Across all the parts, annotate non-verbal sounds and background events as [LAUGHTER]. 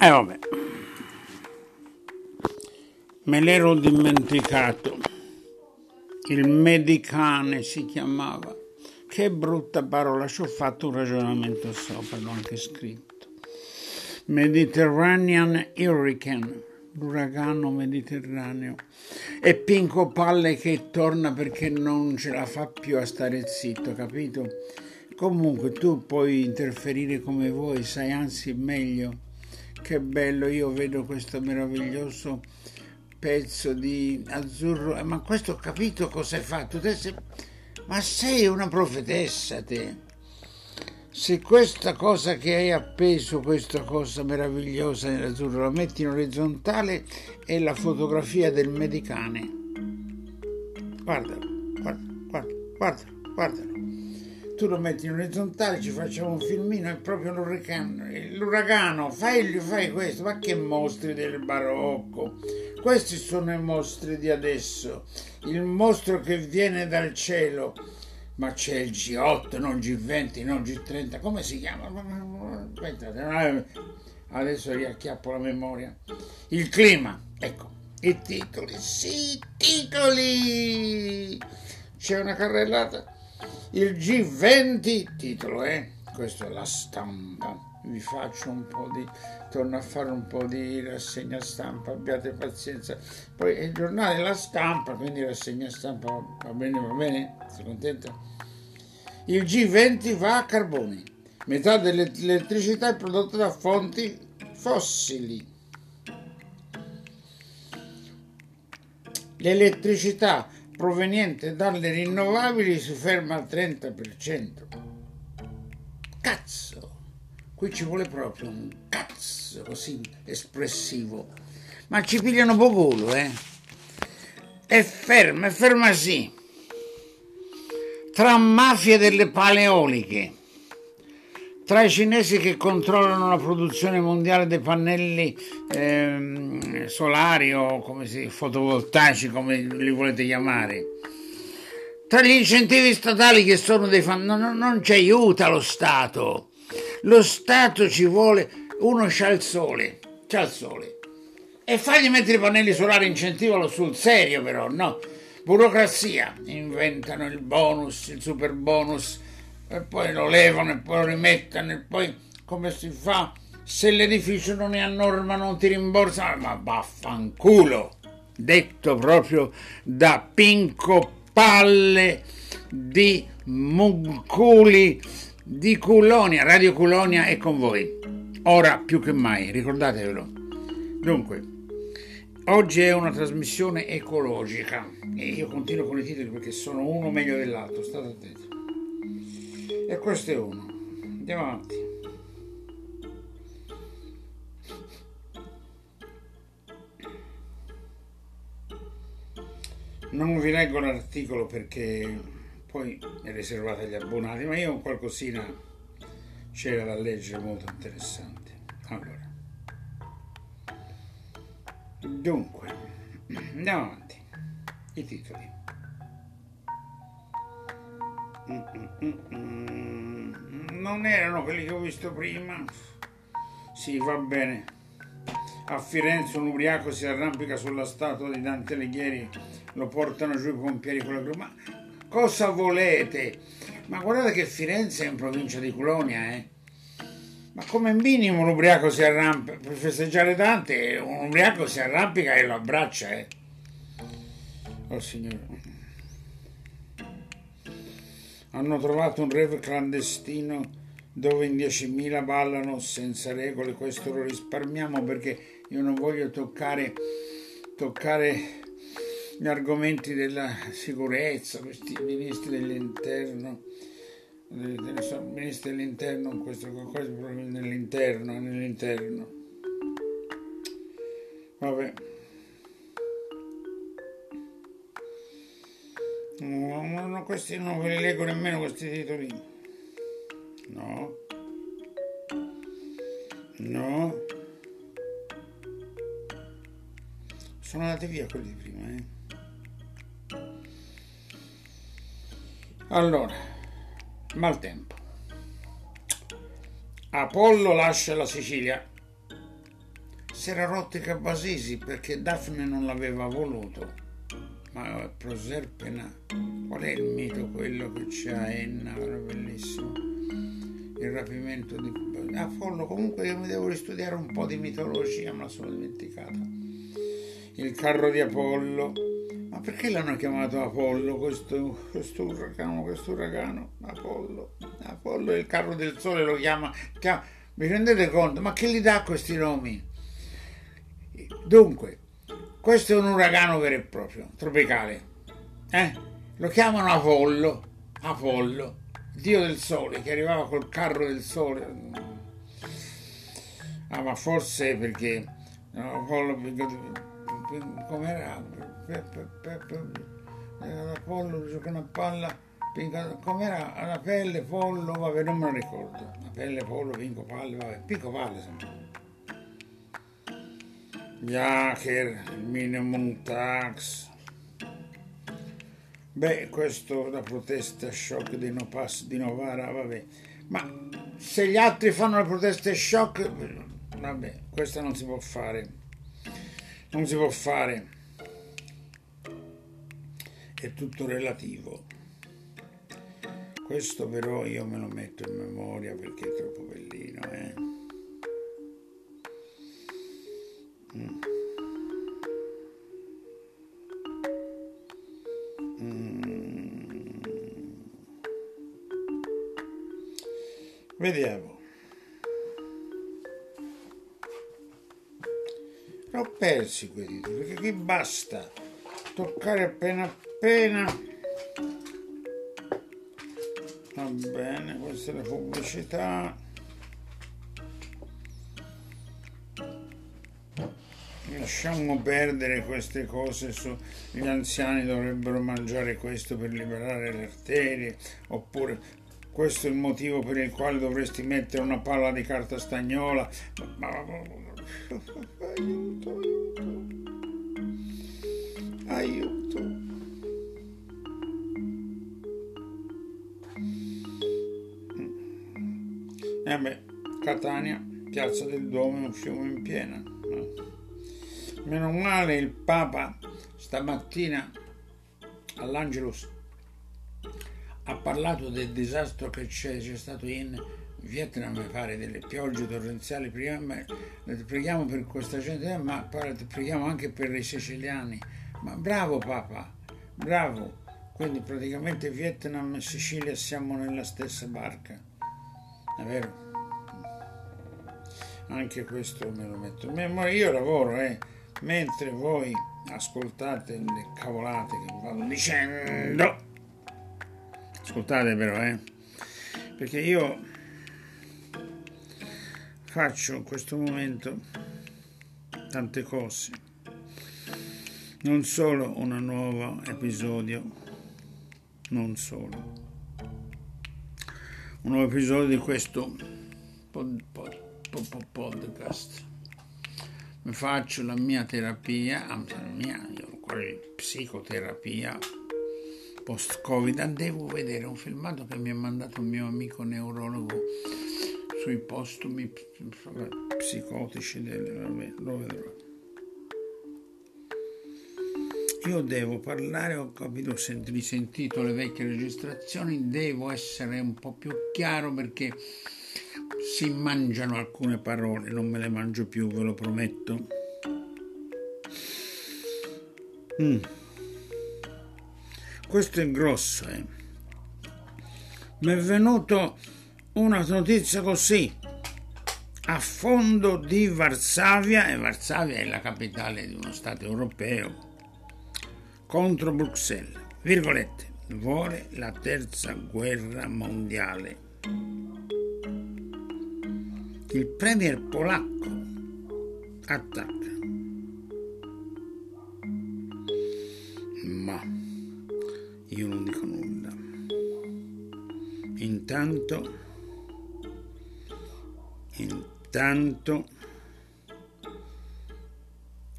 E eh, vabbè. Me l'ero dimenticato. Il medicane si chiamava. Che brutta parola, ci ho fatto un ragionamento sopra, l'ho anche scritto. Mediterranean Hurricane, l'uragano mediterraneo. E Pinco Palle che torna perché non ce la fa più a stare zitto, capito? Comunque tu puoi interferire come vuoi, sai anzi meglio che bello, io vedo questo meraviglioso pezzo di azzurro, eh, ma questo ho capito cosa hai fatto, sei... ma sei una profetessa te. Se questa cosa che hai appeso, questa cosa meravigliosa nell'azzurro, la metti in orizzontale è la fotografia del medicane. Guarda, guarda, guarda, guarda, guarda tu lo metti in orizzontale, ci facciamo un filmino, è proprio l'uragano, l'uragano, fai, fai questo, ma che mostri del barocco, questi sono i mostri di adesso, il mostro che viene dal cielo, ma c'è il G8, non G20, non G30, come si chiama? Aspettate, adesso riacchiappo la memoria. Il clima, ecco, i titoli, sì, titoli! C'è una carrellata il G20, titolo eh? questo è la stampa, vi faccio un po' di, torno a fare un po' di rassegna stampa, abbiate pazienza. Poi il giornale La Stampa, quindi rassegna stampa, va bene, va bene? Sei contento? Il G20 va a carbone, metà dell'elettricità è prodotta da fonti fossili. L'elettricità proveniente dalle rinnovabili si ferma al 30%. Cazzo! Qui ci vuole proprio un cazzo così espressivo. Ma ci pigliano poco, eh? È ferma, è ferma sì. Tra mafia delle paleoliche tra i cinesi che controllano la produzione mondiale dei pannelli eh, solari o come si, fotovoltaici, come li volete chiamare, tra gli incentivi statali che sono dei fan, non, non ci aiuta lo Stato. Lo Stato ci vuole, uno c'ha il sole, c'ha il sole. E fagli mettere i pannelli solari, incentivalo sul serio però, no? Burocrazia, inventano il bonus, il super bonus, e poi lo levano e poi lo rimettono e poi come si fa? Se l'edificio non è a norma non ti rimborsano ma vaffanculo. Detto proprio da pinco palle di munculi di Culonia. Radio Culonia è con voi. Ora più che mai ricordatevelo. Dunque oggi è una trasmissione ecologica. E io continuo con i titoli perché sono uno meglio dell'altro state attenti e questo è uno. Andiamo avanti. Non vi leggo l'articolo perché poi è riservato agli abbonati ma io ho qualcosina c'era da leggere molto interessante. Allora. Dunque andiamo avanti. I titoli non erano quelli che ho visto prima. Sì, va bene. A Firenze un ubriaco si arrampica sulla statua di Dante Alighieri, lo portano giù i pompieri con la gru. Ma cosa volete? Ma guardate che Firenze è in provincia di Colonia, eh? Ma come minimo un ubriaco si arrampica, per festeggiare Dante, un ubriaco si arrampica e lo abbraccia, eh? Oh signore hanno trovato un rave clandestino dove in 10.000 ballano senza regole, questo lo risparmiamo perché io non voglio toccare, toccare gli argomenti della sicurezza, questi ministri dell'interno, ministri dell'interno, questo qualcosa proprio nell'interno, nell'interno. Vabbè. No, no, questi non ve li leggo nemmeno questi titoli. No. No. Sono andati via quelli di prima, eh. Allora, maltempo. Apollo lascia la Sicilia. si era rotto i cabasisi perché Daphne non l'aveva voluto. Ma Proserpina, qual è il mito quello che c'ha Enna? Era bellissimo. Il rapimento di Apollo. Comunque io mi devo ristudiare un po' di mitologia, me la sono dimenticata. Il carro di Apollo. Ma perché l'hanno chiamato Apollo questo, questo uragano, questo uragano? Apollo. Apollo il carro del sole lo chiama, chiama. Vi rendete conto? Ma che gli dà questi nomi? Dunque, questo è un uragano vero e proprio, tropicale. Eh? Lo chiamano Apollo, Apollo, dio del sole, che arrivava col carro del sole. Ah, ma forse perché Apollo, com'era? Apollo gioca una palla, com'era? La pelle, pollo, vabbè, non me lo ricordo. La pelle, pollo, pinco, palle, vabbè, pinco, palle, insomma. Jacker, minimum tax. Beh, questo la protesta shock di, Nopas, di Novara, vabbè. Ma se gli altri fanno le proteste shock, vabbè, questa non si può fare. Non si può fare. È tutto relativo. Questo però io me lo metto in memoria perché è troppo bellino, eh. Vediamo. L'ho persi quei perché qui basta toccare appena appena. Va bene, questa è la pubblicità. Lasciamo perdere queste cose su gli anziani dovrebbero mangiare questo per liberare le arterie oppure questo è il motivo per il quale dovresti mettere una palla di carta stagnola. Aiuto aiuto. Aiuto. E eh beh Catania Piazza del Duomo un fiume in piena? Meno male il Papa stamattina all'Angelus ha parlato del disastro che c'è, c'è stato in Vietnam, mi pare, delle piogge torrenziali. Preghiamo, preghiamo per questa gente, ma preghiamo anche per i siciliani. Ma bravo Papa, bravo. Quindi praticamente Vietnam e Sicilia siamo nella stessa barca. È vero? Anche questo me lo metto. Io lavoro, eh mentre voi ascoltate le cavolate che vado dicendo. Ascoltate però, eh, perché io faccio in questo momento tante cose, non solo un nuovo episodio, non solo, un nuovo episodio di questo pod, pod, pod, podcast faccio la mia terapia, la mia psicoterapia post-Covid, devo vedere un filmato che mi ha mandato un mio amico neurologo sui postumi psicotici del, lo vedrò. Io devo parlare, ho capito, ho risentito le vecchie registrazioni, devo essere un po' più chiaro perché si mangiano alcune parole, non me le mangio più, ve lo prometto. Mm. Questo è grosso, eh. Mi è venuto una notizia così. A fondo di Varsavia, e Varsavia è la capitale di uno Stato europeo, contro Bruxelles, virgolette, vuole la terza guerra mondiale il premier polacco attacca. Ma io non dico nulla. Intanto, intanto,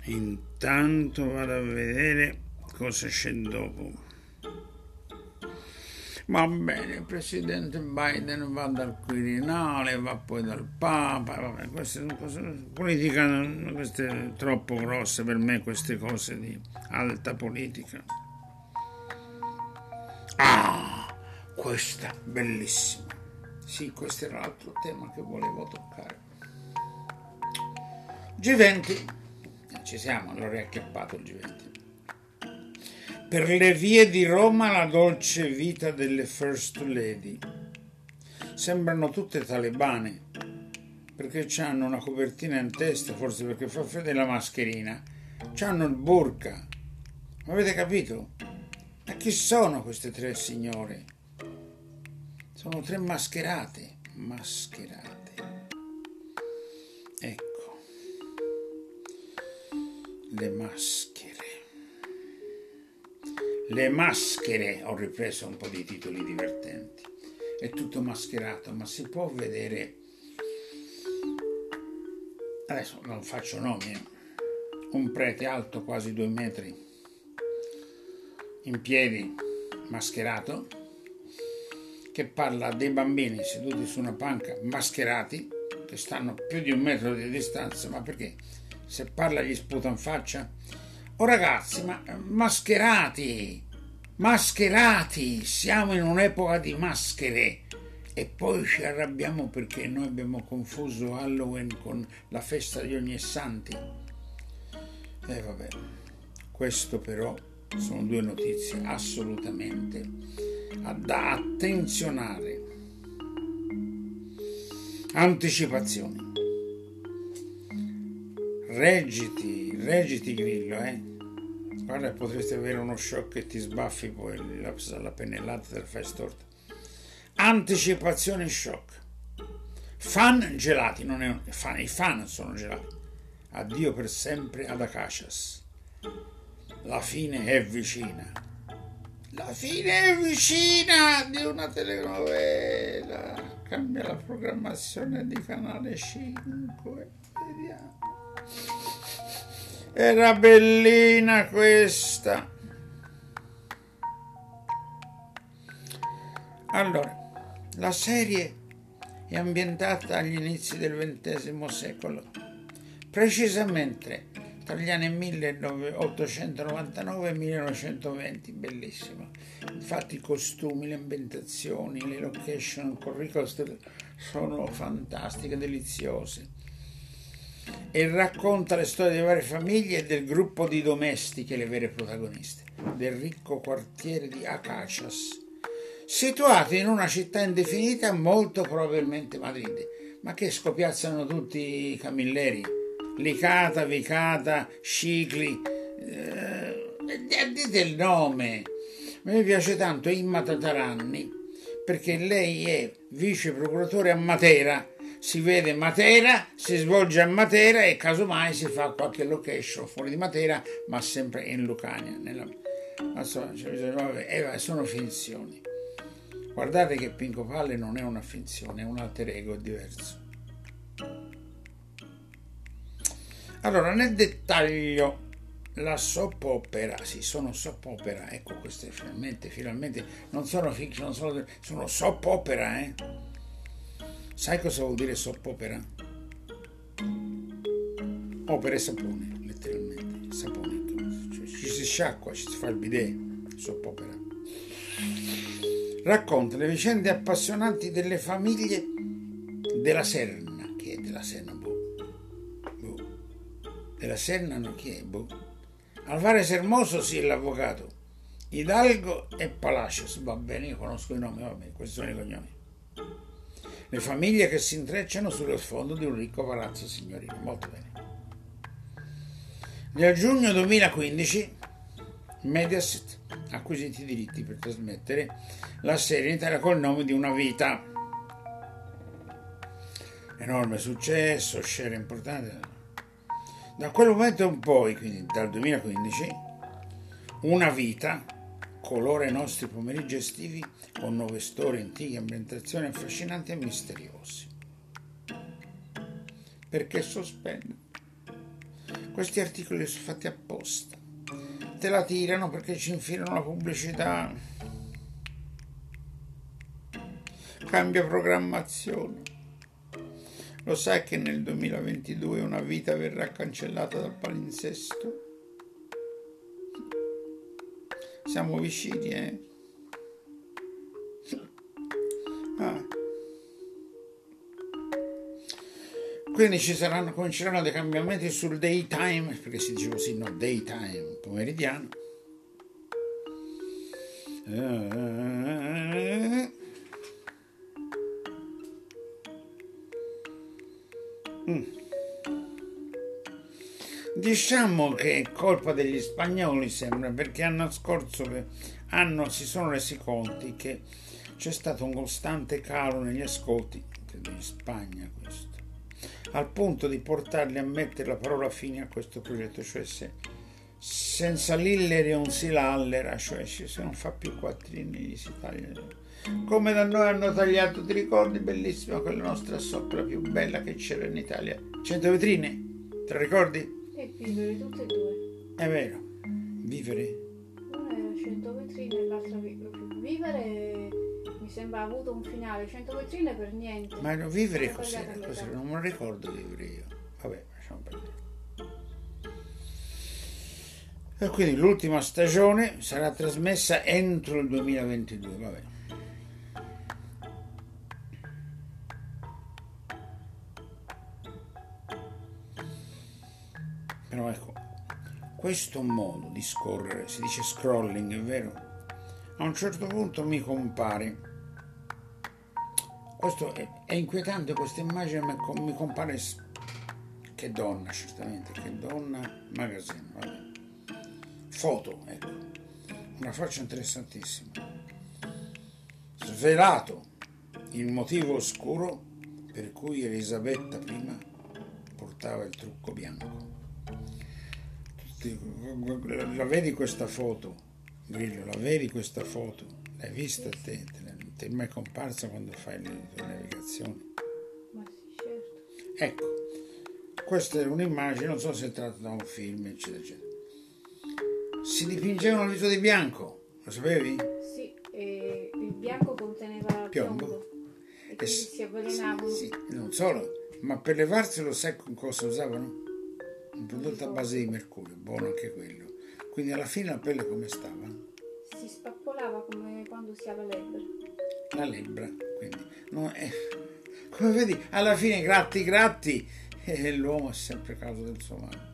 intanto vado a vedere cosa c'è dopo. Va bene, il presidente Biden va dal Quirinale, va poi dal Papa, vabbè, queste cose, politica, queste troppo grosse per me, queste cose di alta politica. Ah, questa bellissima. Sì, questo era l'altro tema che volevo toccare. G20, ci siamo, l'ho riacchiappato il G20. Per le vie di Roma la dolce vita delle First Lady. Sembrano tutte talebane, perché hanno una copertina in testa, forse perché fa freddo la mascherina. Hanno il burka. Avete capito? Ma chi sono queste tre signore? Sono tre mascherate. Mascherate. Ecco. Le maschere. Le maschere, ho ripreso un po' di titoli divertenti. È tutto mascherato, ma si può vedere. Adesso non faccio nomi. Eh. Un prete alto quasi due metri, in piedi, mascherato, che parla dei bambini seduti su una panca, mascherati, che stanno più di un metro di distanza. Ma perché? Se parla gli sputa in faccia Oh ragazzi, ma mascherati, mascherati, siamo in un'epoca di maschere e poi ci arrabbiamo perché noi abbiamo confuso Halloween con la festa di ogni santi. E eh, vabbè, questo però sono due notizie assolutamente da attenzionare. Anticipazioni. Reggiti, reggiti Grillo, eh. Guarda, potresti avere uno shock e ti sbaffi poi la, la pennellata del fai storta. Anticipazione shock. Fan gelati, non è un, fan, i fan sono gelati. Addio per sempre ad Acacias. La fine è vicina. La fine è vicina di una telenovela. Cambia la programmazione di canale 5. Vediamo. Era bellina questa. Allora, la serie è ambientata agli inizi del XX secolo, precisamente tra gli anni 1899 e 1920, bellissima. Infatti i costumi, le ambientazioni, le location, il curriculum sono fantastiche, deliziose e racconta le storie di varie famiglie e del gruppo di domestiche, le vere protagoniste, del ricco quartiere di Acacias, situato in una città indefinita, molto probabilmente Madrid, ma che scopiazzano tutti i camilleri, Licata, Vicata, Scicli, eh, dite il nome. Me piace tanto Imma Tataranni perché lei è vice procuratore a Matera si vede Matera, si svolge a Matera e casomai si fa qualche location fuori di Matera, ma sempre in Lucania. Nella... Insomma, cioè, sono finzioni. Guardate che Pinco Palle non è una finzione, è un alter ego diverso. Allora, nel dettaglio, la soap opera, sì, sono soap opera, ecco queste finalmente, finalmente, non sono fiction, sono, sono soap opera, eh Sai cosa vuol dire soppopera? Opera e sapone, letteralmente. Sapone. Cioè, ci si sciacqua, ci si fa il bidet. Soppopera. Racconta le vicende appassionanti delle famiglie della Serna. Chi è della Serna? Boh. boh. Della Serna no, chi è? Boh. Alvarez Hermoso sì, l'avvocato. Hidalgo e Palacios, va bene, io conosco i nomi, va bene, questi sono i cognomi le famiglie che si intrecciano sullo sfondo di un ricco palazzo signorile. Molto bene. Nel giugno 2015 Mediaset ha acquisito i diritti per trasmettere la serie in Italia col nome di Una vita. Enorme successo, share importante. Da quel momento in poi, quindi dal 2015, Una vita colora i nostri pomeriggi estivi con nuove storie, antiche, ambientazioni affascinanti e misteriose. Perché sospendo? Questi articoli sono fatti apposta. Te la tirano perché ci infilano la pubblicità. cambia programmazione. Lo sai che nel 2022 una vita verrà cancellata dal palinsesto? Siamo vicini, eh? Ah. Quindi ci saranno, cominceranno dei cambiamenti sul daytime, perché si dice così, no, daytime, pomeridiano. Uh, Mm. Diciamo che è colpa degli spagnoli, sembra, perché l'anno scorso anno si sono resi conti che c'è stato un costante calo negli ascolti, in Spagna questo, al punto di portarli a mettere la parola fine a questo progetto, cioè se senza l'Illerion si l'allera, cioè se non fa più quattrini si taglia come da noi hanno tagliato, ti ricordi? Bellissima quella nostra sopra più bella che c'era in Italia. 100 vetrine, te la ricordi? E vivere tutte e due. È vero, vivere. Una era 100 vetrine e l'altra vivere mi sembra ha avuto un finale, 100 vetrine per niente. Ma no, vivere cos'era? cos'era? Non me lo ricordo vivere io. Vabbè, lasciamo perdere. E quindi l'ultima stagione sarà trasmessa entro il 2022, vabbè. Però ecco, questo modo di scorrere, si dice scrolling, è vero? A un certo punto mi compare. Questo è, è inquietante, questa immagine mi compare. Che donna, certamente, che donna, magazine, vabbè. Foto, ecco. Una faccia interessantissima. Svelato il motivo oscuro per cui Elisabetta I portava il trucco bianco la vedi questa foto, Grillo, la vedi questa foto? L'hai vista te? Ti è mai comparsa quando fai le tue navigazioni? Ma sì, certo. Ecco, questa è un'immagine, non so se è tratta da un film, eccetera, eccetera. Si dipingevano il viso di bianco, lo sapevi? Sì, e il bianco conteneva piombo. piombo e e si avvelenavano. Sì, non solo, ma per levarselo sai con cosa usavano? Un prodotto a base di mercurio, buono anche quello. Quindi alla fine la pelle come stava? Si spappolava come quando si ha la lebbra. La lebbra, quindi. No, eh, come vedi, alla fine gratti gratti [LAUGHS] e l'uomo è sempre causa del suo male.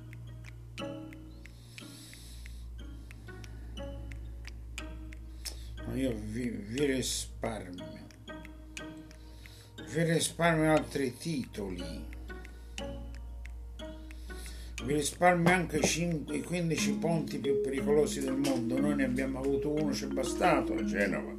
Ma io vi, vi risparmio. Vi risparmio altri titoli vi risparmio anche 5, i 15 ponti più pericolosi del mondo. Noi ne abbiamo avuto uno, ci è bastato a Genova.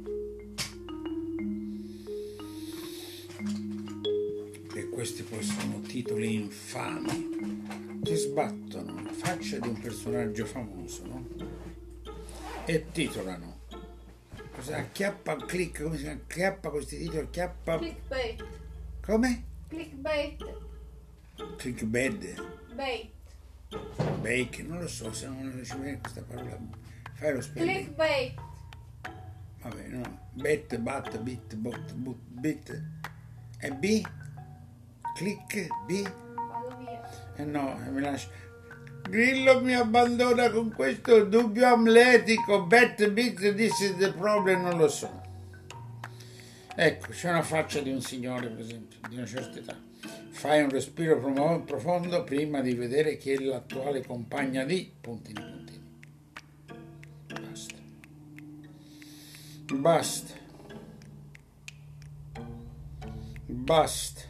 E questi poi sono titoli infami che sbattono la faccia di un personaggio famoso, no? E titolano. Cosa acchiappa, click, come si chiama? Acchiappa questi titoli, acchiappa. Clickbait. Come? Clickbait. Clickbait. Bait. Bake, non lo so se non riesci bene questa parola. Fai lo spelling. Clickbait. Vabbè, no. Bet, bat, bit, bot, but, bit. E B? Click, B? Vado via. Eh no, mi lascia. Grillo mi abbandona con questo dubbio amletico. Bet, bit, this is the problem, non lo so. Ecco, c'è una faccia di un signore, per esempio, di una certa età Fai un respiro profondo prima di vedere chi è l'attuale compagna di puntini puntini. Basta. Basta. Basta.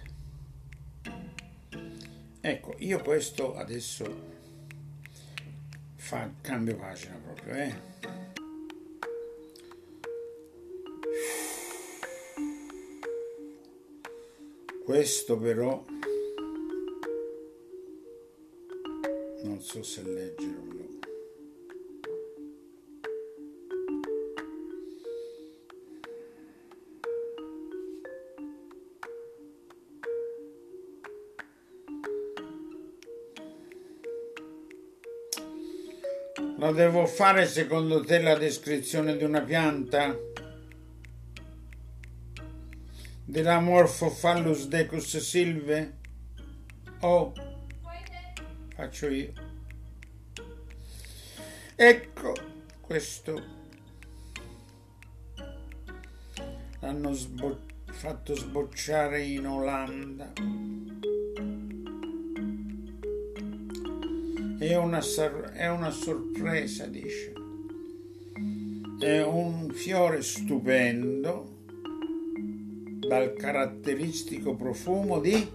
Ecco, io questo adesso fa cambio pagina proprio, eh. Questo però non so se leggerlo. La devo fare secondo te la descrizione di una pianta? dell'Amorphophallus decus silve? Oh, faccio io. Ecco questo. L'hanno sbo- fatto sbocciare in Olanda. È una, sor- è una sorpresa, dice. È un fiore stupendo dal caratteristico profumo di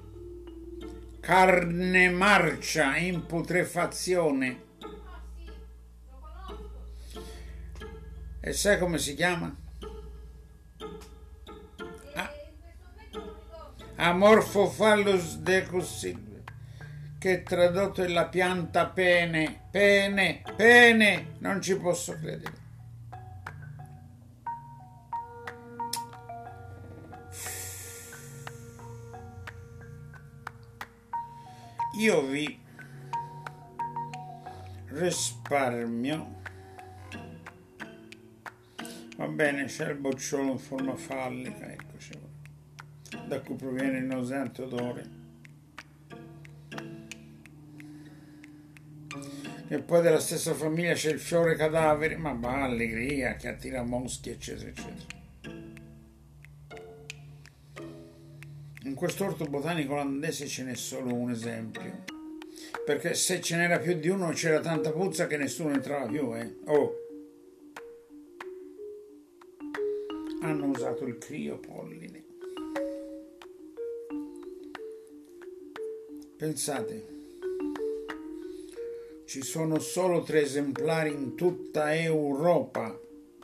carne marcia in putrefazione. E sai come si chiama? Ah. Amorphophallus decus che tradotto è la pianta pene, pene, pene, non ci posso credere. Io vi risparmio. Va bene c'è il bocciolo in forma fallica eccoci da cui proviene il nauseante odore e poi della stessa famiglia c'è il fiore cadavere. Ma va allegria che attira moschi eccetera eccetera quest'orto botanico olandese ce n'è solo un esempio, perché se ce n'era più di uno c'era tanta puzza che nessuno entrava più, eh. Oh. Hanno usato il criopolline. Pensate, ci sono solo tre esemplari in tutta Europa,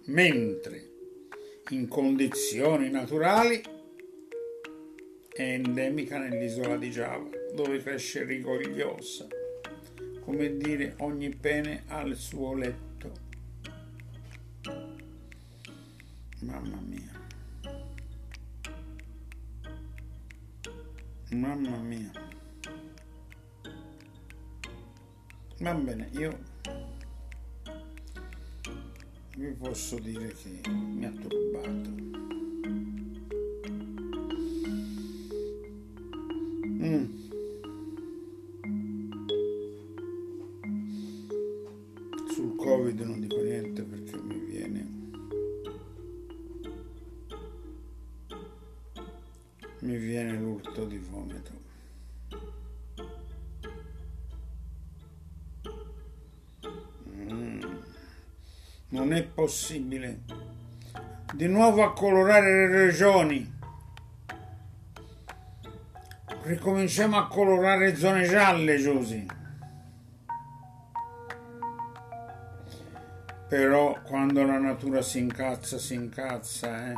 mentre in condizioni naturali è endemica nell'isola di Giava, dove cresce rigogliosa, come dire ogni pene ha il suo letto. Mamma mia. Mamma mia. Va bene, io vi posso dire che mi ha turbato. Mm. Sul Covid non dico niente perché mi viene. Mi viene l'urto di vomito. Mm. Non è possibile. Di nuovo a colorare le regioni ricominciamo a colorare zone gialle, Giusy. Però quando la natura si incazza, si incazza, eh.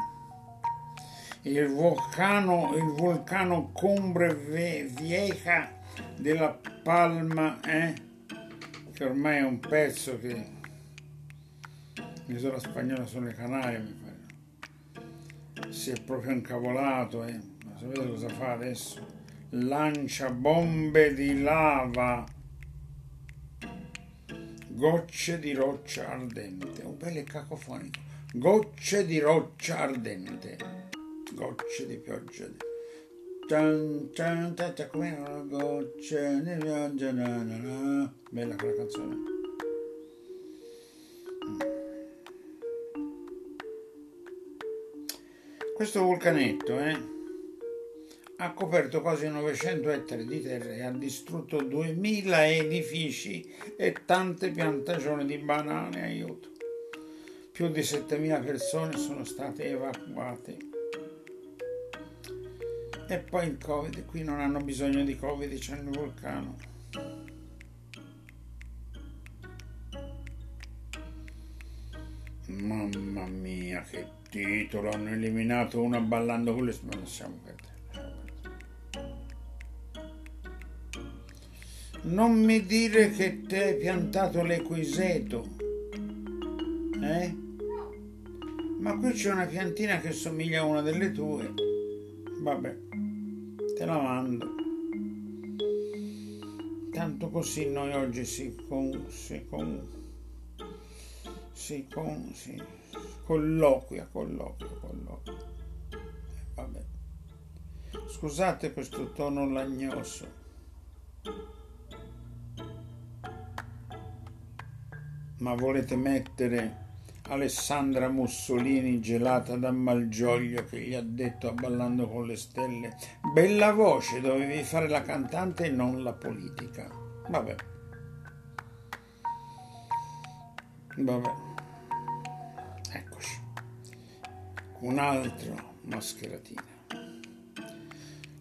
Il vulcano, il vulcano Cumbre Vieja della Palma, eh, che ormai è un pezzo che l'isola spagnola sono le Canarie, mi pare. Si è proprio incavolato, eh. Ma sapete cosa fa adesso? Lancia bombe di lava, gocce di roccia ardente, un bel cacofonico, gocce di roccia ardente, gocce di pioggia. Tan, come una goccia di pioggia, bella quella canzone. Questo vulcanetto, eh? Ha coperto quasi 900 ettari di terra e ha distrutto 2000 edifici e tante piantagioni di banane, aiuto. Più di 7000 persone sono state evacuate. E poi il Covid, qui non hanno bisogno di Covid, c'è il vulcano. Mamma mia, che titolo! Hanno eliminato una ballando con le... Ma lasciamo perdere. Non mi dire che te hai piantato l'equiseto. Eh? Ma qui c'è una piantina che somiglia a una delle tue. Vabbè, te la mando. Tanto così noi oggi si con, si con, si con, si colloquia, colloquia, colloquia. Vabbè. Scusate questo tono lagnoso. Ma volete mettere Alessandra Mussolini gelata da Malgioglio che gli ha detto ballando con le stelle bella voce, dovevi fare la cantante e non la politica. Vabbè. Vabbè. Eccoci. Un altro mascheratina.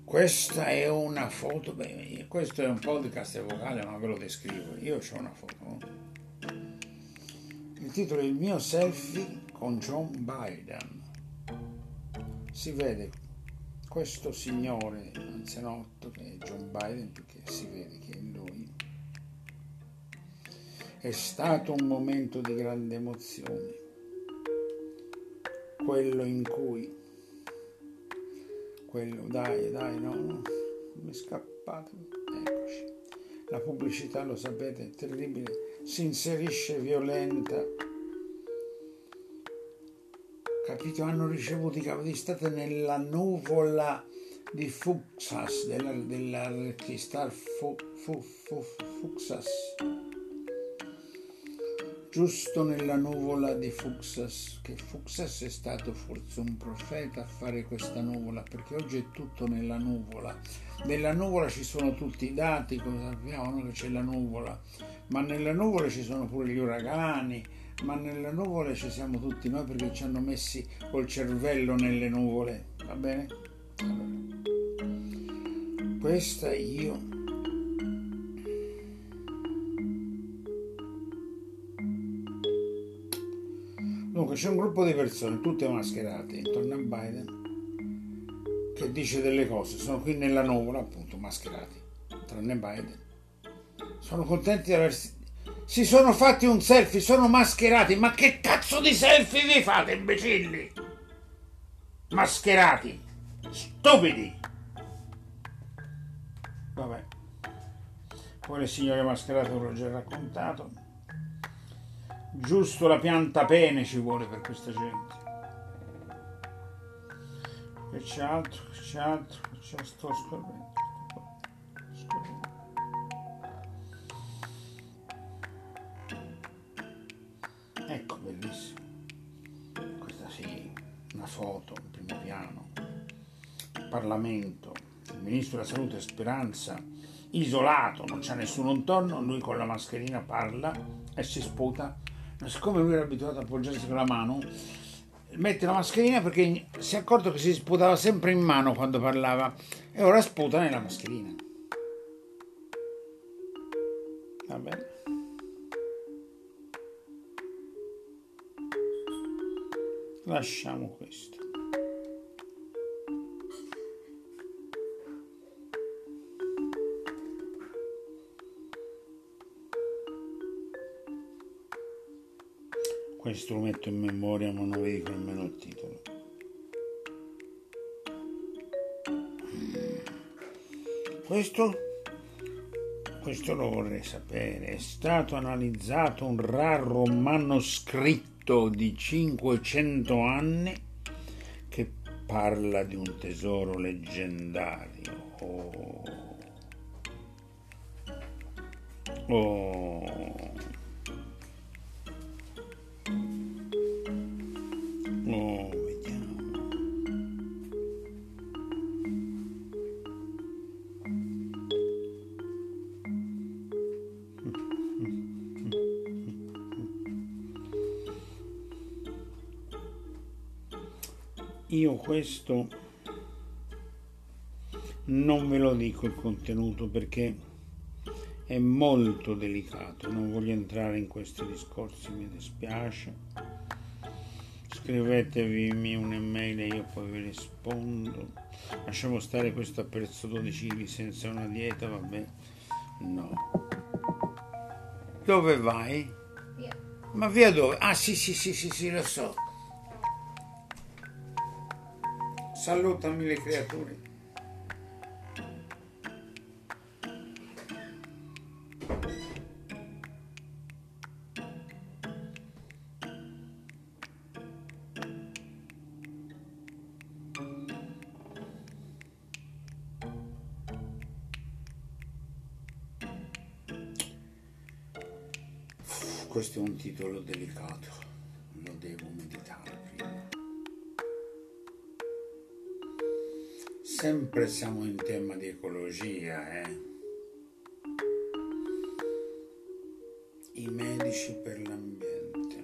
Questa è una foto, beh, questo è un podcast vocale, ma ve lo descrivo. Io ho una foto. Il titolo è Il mio selfie con John Biden. Si vede questo signore anzianotto che è John Biden, perché si vede che è lui. È stato un momento di grande emozione, quello in cui quello, dai, dai, no, no, mi è scappato, eccoci. La pubblicità, lo sapete, è terribile, si inserisce violenta. Capito? Hanno ricevuto i capi di Stato nella nuvola di Fuxas, della, della Star fu, fu, fu, Fuxas giusto nella nuvola di Fuxas, che Fuxas è stato forse un profeta a fare questa nuvola, perché oggi è tutto nella nuvola. Nella nuvola ci sono tutti i dati, come sappiamo no? c'è la nuvola, ma nella nuvola ci sono pure gli uragani, ma nelle nuvole ci siamo tutti noi perché ci hanno messi col cervello nelle nuvole, va bene? Allora, questa io Dunque c'è un gruppo di persone, tutte mascherate, intorno a Biden, che dice delle cose. Sono qui nella nuvola, appunto, mascherati, tranne Biden. Sono contenti di aversi... Si sono fatti un selfie, sono mascherati. Ma che cazzo di selfie vi fate, imbecilli? Mascherati. Stupidi. Vabbè. Poi le signore mascherate ve l'ho già raccontato. Giusto la pianta pene ci vuole per questa gente. Che c'è altro, c'è altro, c'è sto scorrendo. Foto primo piano. Parlamento, il Ministro della Salute Speranza, isolato, non c'è nessuno intorno, lui con la mascherina parla e si sputa ma siccome lui era abituato a appoggiarsi con la mano, mette la mascherina perché si è accorto che si sputava sempre in mano quando parlava e ora sputa nella mascherina. Va bene. Lasciamo questo. questo lo metto in memoria ma non vi dico nemmeno il titolo. Questo questo lo vorrei sapere. È stato analizzato un raro manoscritto di 500 anni che parla di un tesoro leggendario oh. Oh. Io questo non ve lo dico il contenuto perché è molto delicato, non voglio entrare in questi discorsi, mi dispiace. Scrivetevi un'email e io poi vi rispondo. Lasciamo stare questo a prezzo 12 kg senza una dieta, vabbè. No. Dove vai? Via. Ma via dove? Ah sì sì sì sì, sì lo so. salutami le creature. Questo è un titolo delicato, lo devo meditare. Sempre siamo in tema di ecologia, eh? I medici per l'ambiente.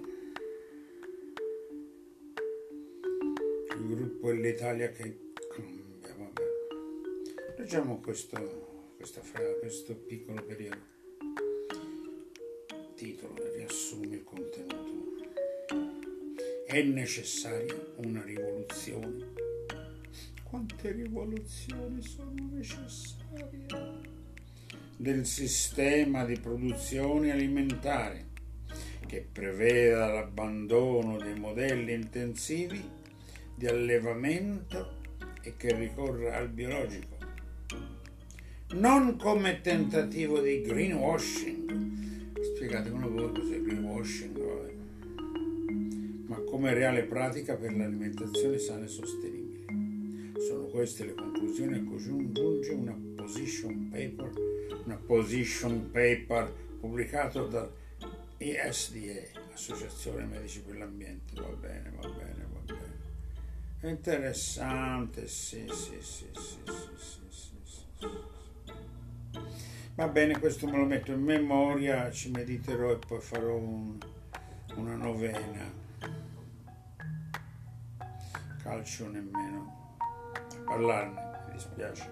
Il gruppo è l'Italia che cambia, vabbè. Leggiamo questo, questa frase, questo piccolo periodo titolo riassume il contenuto. È necessaria una rivoluzione. Quante rivoluzioni sono necessarie? Del sistema di produzione alimentare che preveda l'abbandono dei modelli intensivi di allevamento e che ricorra al biologico. Non come tentativo di greenwashing spiegatemi voi cos'è greenwashing, vabbè. ma come reale pratica per l'alimentazione sana e sostenibile. Sono queste le conclusioni a cui giunge una position paper, una position paper pubblicato da ESDA, Associazione Medici per l'Ambiente. Va bene, va bene, va bene. È interessante, sì, sì, sì, sì, sì, sì, sì. sì. Va bene, questo me lo metto in memoria, ci mediterò e poi farò un, una novena. Calcio nemmeno. Parlarne, mi dispiace.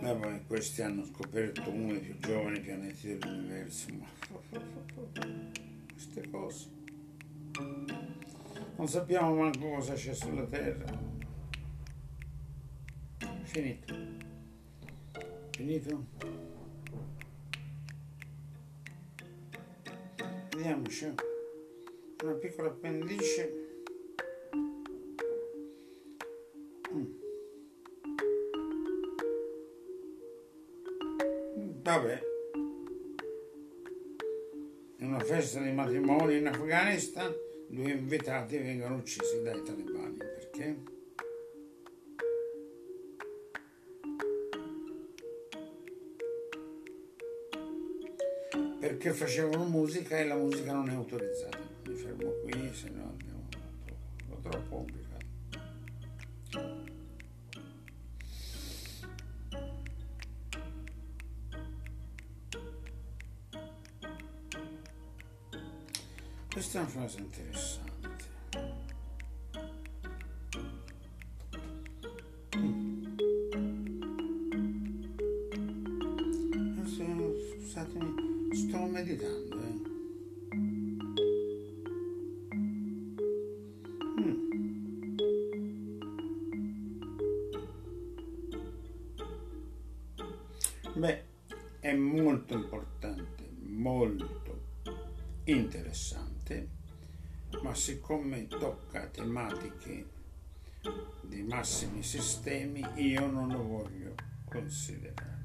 Vabbè, questi hanno scoperto uno dei più giovani pianeti dell'universo, ma [LAUGHS] queste cose. Non sappiamo manco cosa c'è sulla Terra. Finito. Finito? Vediamoci. Una piccola appendice Vabbè. In una festa di matrimonio in Afghanistan due invitati vengono uccisi dai talebani. Perché? Perché facevano musica e la musica non è autorizzata. Mi fermo qui, se no andiamo troppo, troppo complicato. Questa è una frase interessante. Tocca tematiche di massimi sistemi, io non lo voglio considerare.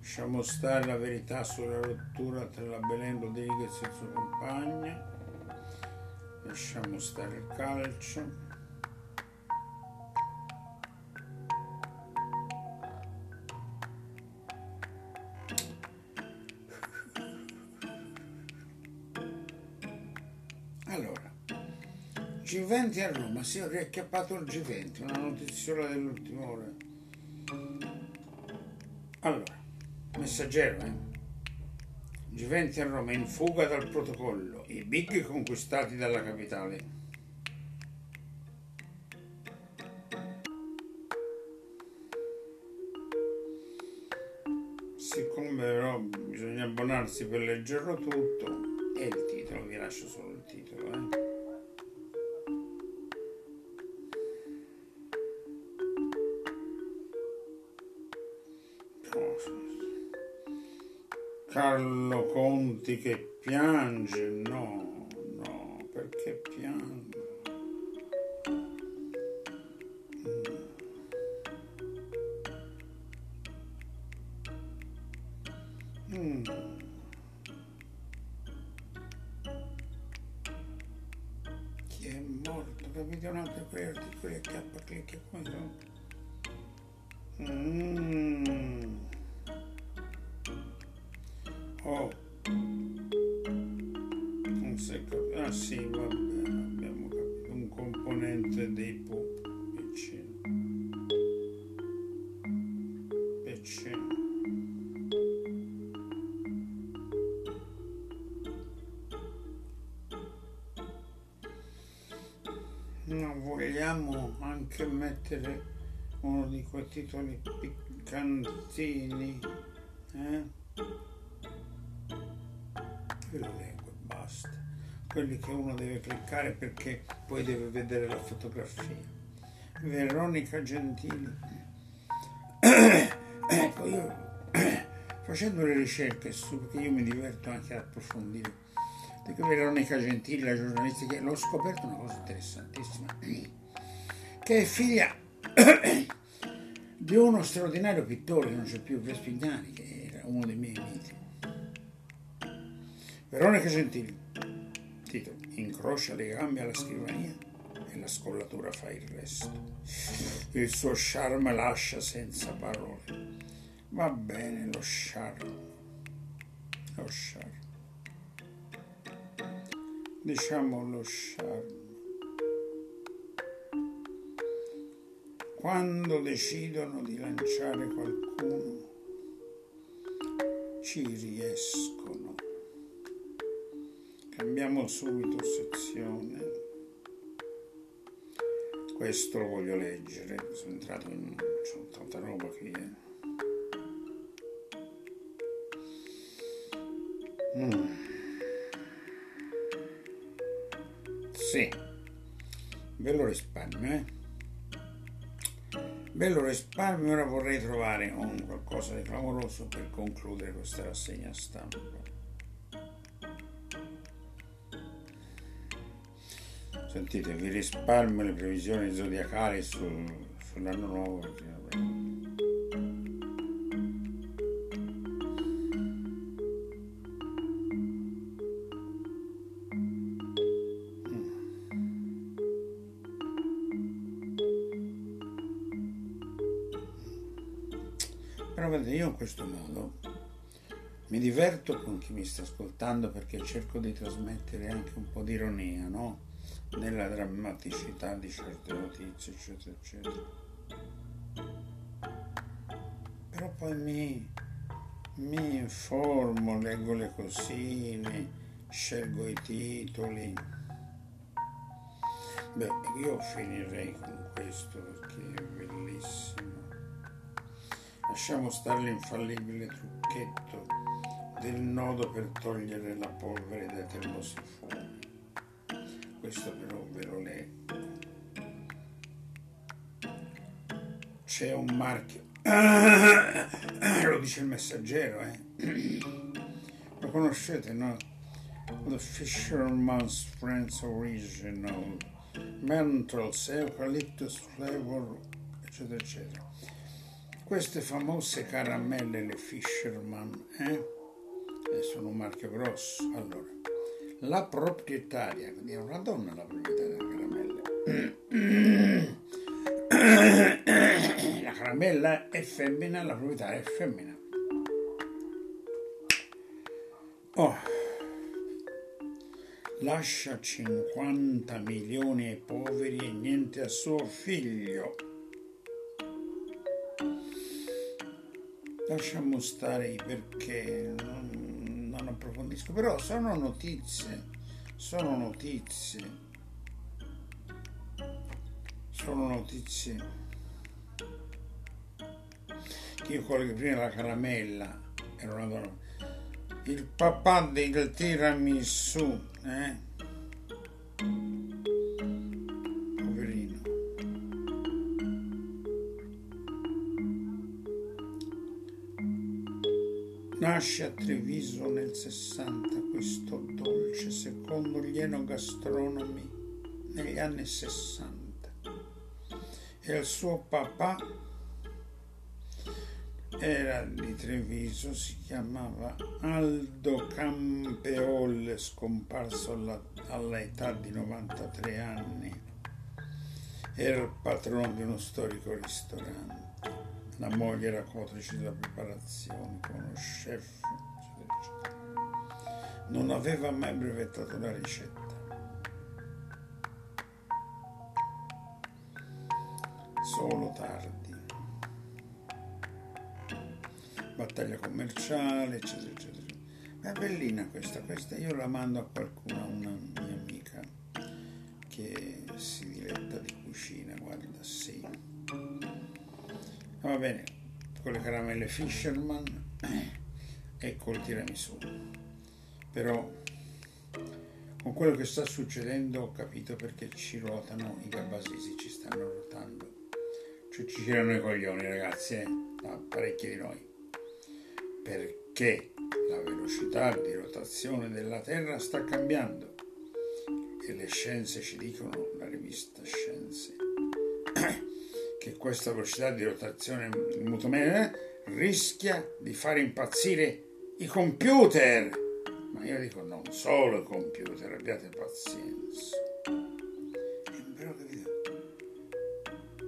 Lasciamo stare la verità sulla rottura tra la Belen Rodriguez e il suo compagno, lasciamo stare il calcio. G20 a Roma, si è riacchiappato il G20, una notiziola dell'ultima ora. Allora, messaggero, eh? G20 a Roma in fuga dal protocollo, i big conquistati dalla capitale. Siccome però bisogna abbonarsi per leggerlo tutto, e il titolo, vi lascio solo il titolo, eh? Carlo Conti che piange, no, titoli piccantini. Eh? Lo leggo e basta. Quelli che uno deve cliccare perché poi deve vedere la fotografia. Veronica Gentili. [COUGHS] ecco, io [COUGHS] facendo le ricerche su, perché io mi diverto anche ad approfondire, dico Veronica Gentili, la giornalista, che l'ho scoperto una cosa interessantissima [COUGHS] che è figlia di uno straordinario pittore non c'è più, Vespignani, che era uno dei miei amici. Veronica Gentili, titolo, incrocia le gambe alla scrivania e la scollatura fa il resto. Il suo charme lascia senza parole. Va bene lo charme, lo charme. Diciamo lo charme. Quando decidono di lanciare qualcuno, ci riescono. Cambiamo subito sezione. Questo lo voglio leggere, sono entrato in... c'ho tanta roba qui. Eh. Mm. Sì, ve lo risparmio, eh? Bello risparmio, ora vorrei trovare un qualcosa di clamoroso per concludere questa rassegna stampa. Sentite, vi risparmio le previsioni zodiacali sul, sull'anno nuovo. Perché, io questo modo mi diverto con chi mi sta ascoltando perché cerco di trasmettere anche un po' di ironia, no? Nella drammaticità di certe notizie, eccetera, eccetera. Però poi mi, mi informo, leggo le cosine, scelgo i titoli. Beh, io finirei con questo perché è bellissimo. Lasciamo stare l'infallibile trucchetto del nodo per togliere la polvere dai termosifoni. Questo però ve lo leggo. C'è un marchio. [COUGHS] lo dice il messaggero, eh? Lo conoscete, no? The Fisherman's Friends Original Mentals Eucalyptus Flavor, eccetera, eccetera queste famose caramelle, le Fisherman, eh? sono un marchio grosso. Allora, la proprietaria, quindi è una donna la proprietaria della caramella. [COUGHS] La caramella è femmina, la proprietaria è femmina. Oh, lascia 50 milioni ai poveri e niente a suo figlio. Lasciamo stare perché non, non approfondisco, però sono notizie, sono notizie, sono notizie. Io quello che prima la caramella era una donna, il papà del tiramisù, eh? Nasce a Treviso nel 60 questo dolce, secondo gli enogastronomi, negli anni 60. E il suo papà era di Treviso, si chiamava Aldo Campeolle, scomparso alla, all'età di 93 anni. era il patrono di uno storico ristorante. La moglie era cotrice della preparazione con uno chef, eccetera, eccetera. Non aveva mai brevettato la ricetta. Solo tardi. Battaglia commerciale, eccetera, eccetera. Ma è bellina questa, questa io la mando a qualcuno, a una mia amica che si diletta di cucina, guarda, sì. Va bene, con le caramelle Fisherman [CLEARS THROAT] e col tiramisù. Però con quello che sta succedendo ho capito perché ci ruotano i gabbasisi, ci stanno ruotando. Cioè ci girano i coglioni ragazzi, eh? no, parecchi di noi. Perché la velocità di rotazione della Terra sta cambiando e le scienze ci dicono, la rivista Scienze, che questa velocità di rotazione mutamene rischia di fare impazzire i computer. Ma io dico non solo i computer, abbiate pazienza. Però capito?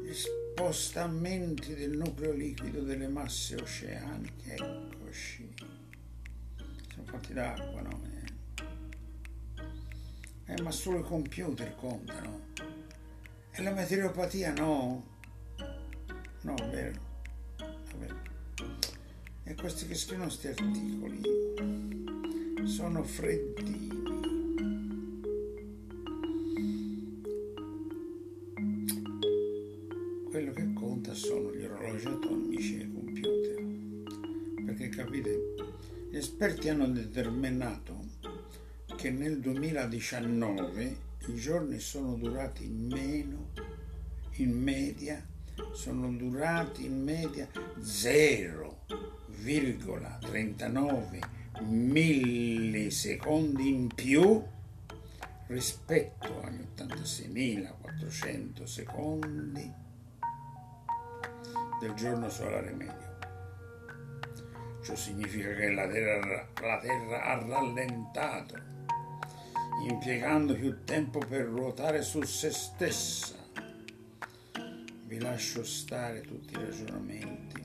Gli spostamenti del nucleo liquido delle masse oceaniche, eccoci. Sono fatti d'acqua, no? Eh, ma solo i computer contano. E la meteoropatia no? No, vero. Vabbè. E questi che scrivono questi articoli sono freddini. Quello che conta sono gli orologi atomici e i computer. Perché capite, gli esperti hanno determinato che nel 2019 i giorni sono durati meno in media sono durati in media 0,39 millisecondi in più rispetto agli 86.400 secondi del giorno solare medio. Ciò significa che la Terra, la terra ha rallentato, impiegando più tempo per ruotare su se stessa vi lascio stare tutti i ragionamenti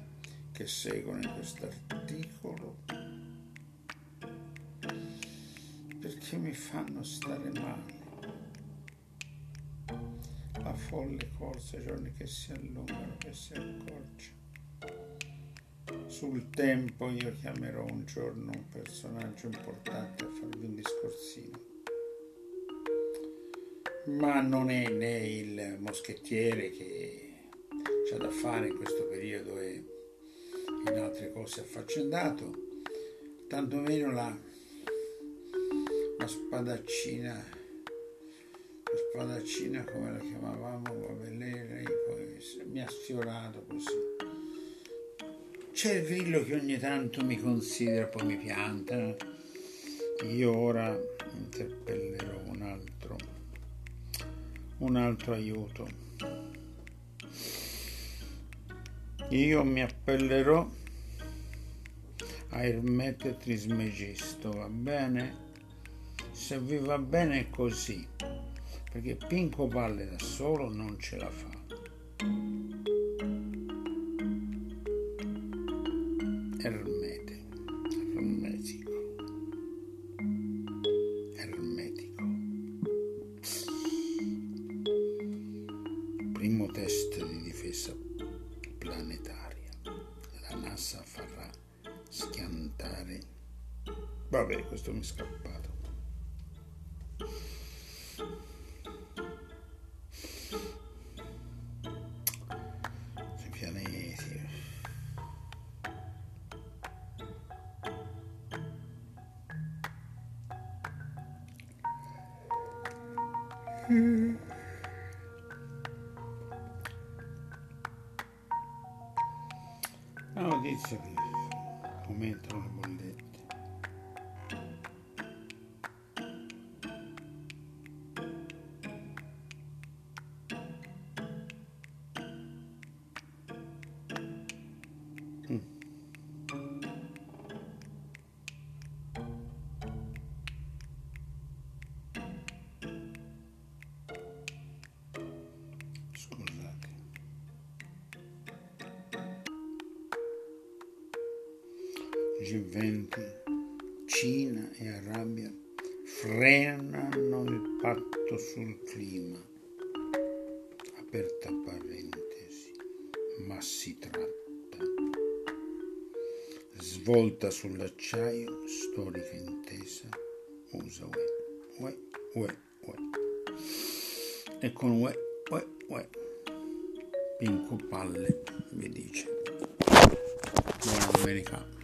che seguono in questo articolo perché mi fanno stare male. La folle corsa, giorni che si allungano, che si accorciano. Sul tempo io chiamerò un giorno un personaggio importante a farvi un discorsino ma non è né il moschettiere che c'è da fare in questo periodo e in altre cose affaccendato, tantomeno la, la spadaccina, la spadaccina come la chiamavamo, vabbè, lei, lei poi mi ha sfiorato così. C'è il grillo che ogni tanto mi considera, poi mi pianta. Io ora interpellerò un altro, un altro aiuto Io mi appellerò a Ermete Trismegisto, va bene? Se vi va bene così, perché Pinco Palle da solo non ce la fa. Mm. La notizia che aumentano le Svolta sull'acciaio, storica intesa, usa UE, UE, UE. E con UE, UE, UE. Pinco Palle vi dice. Buona domenica.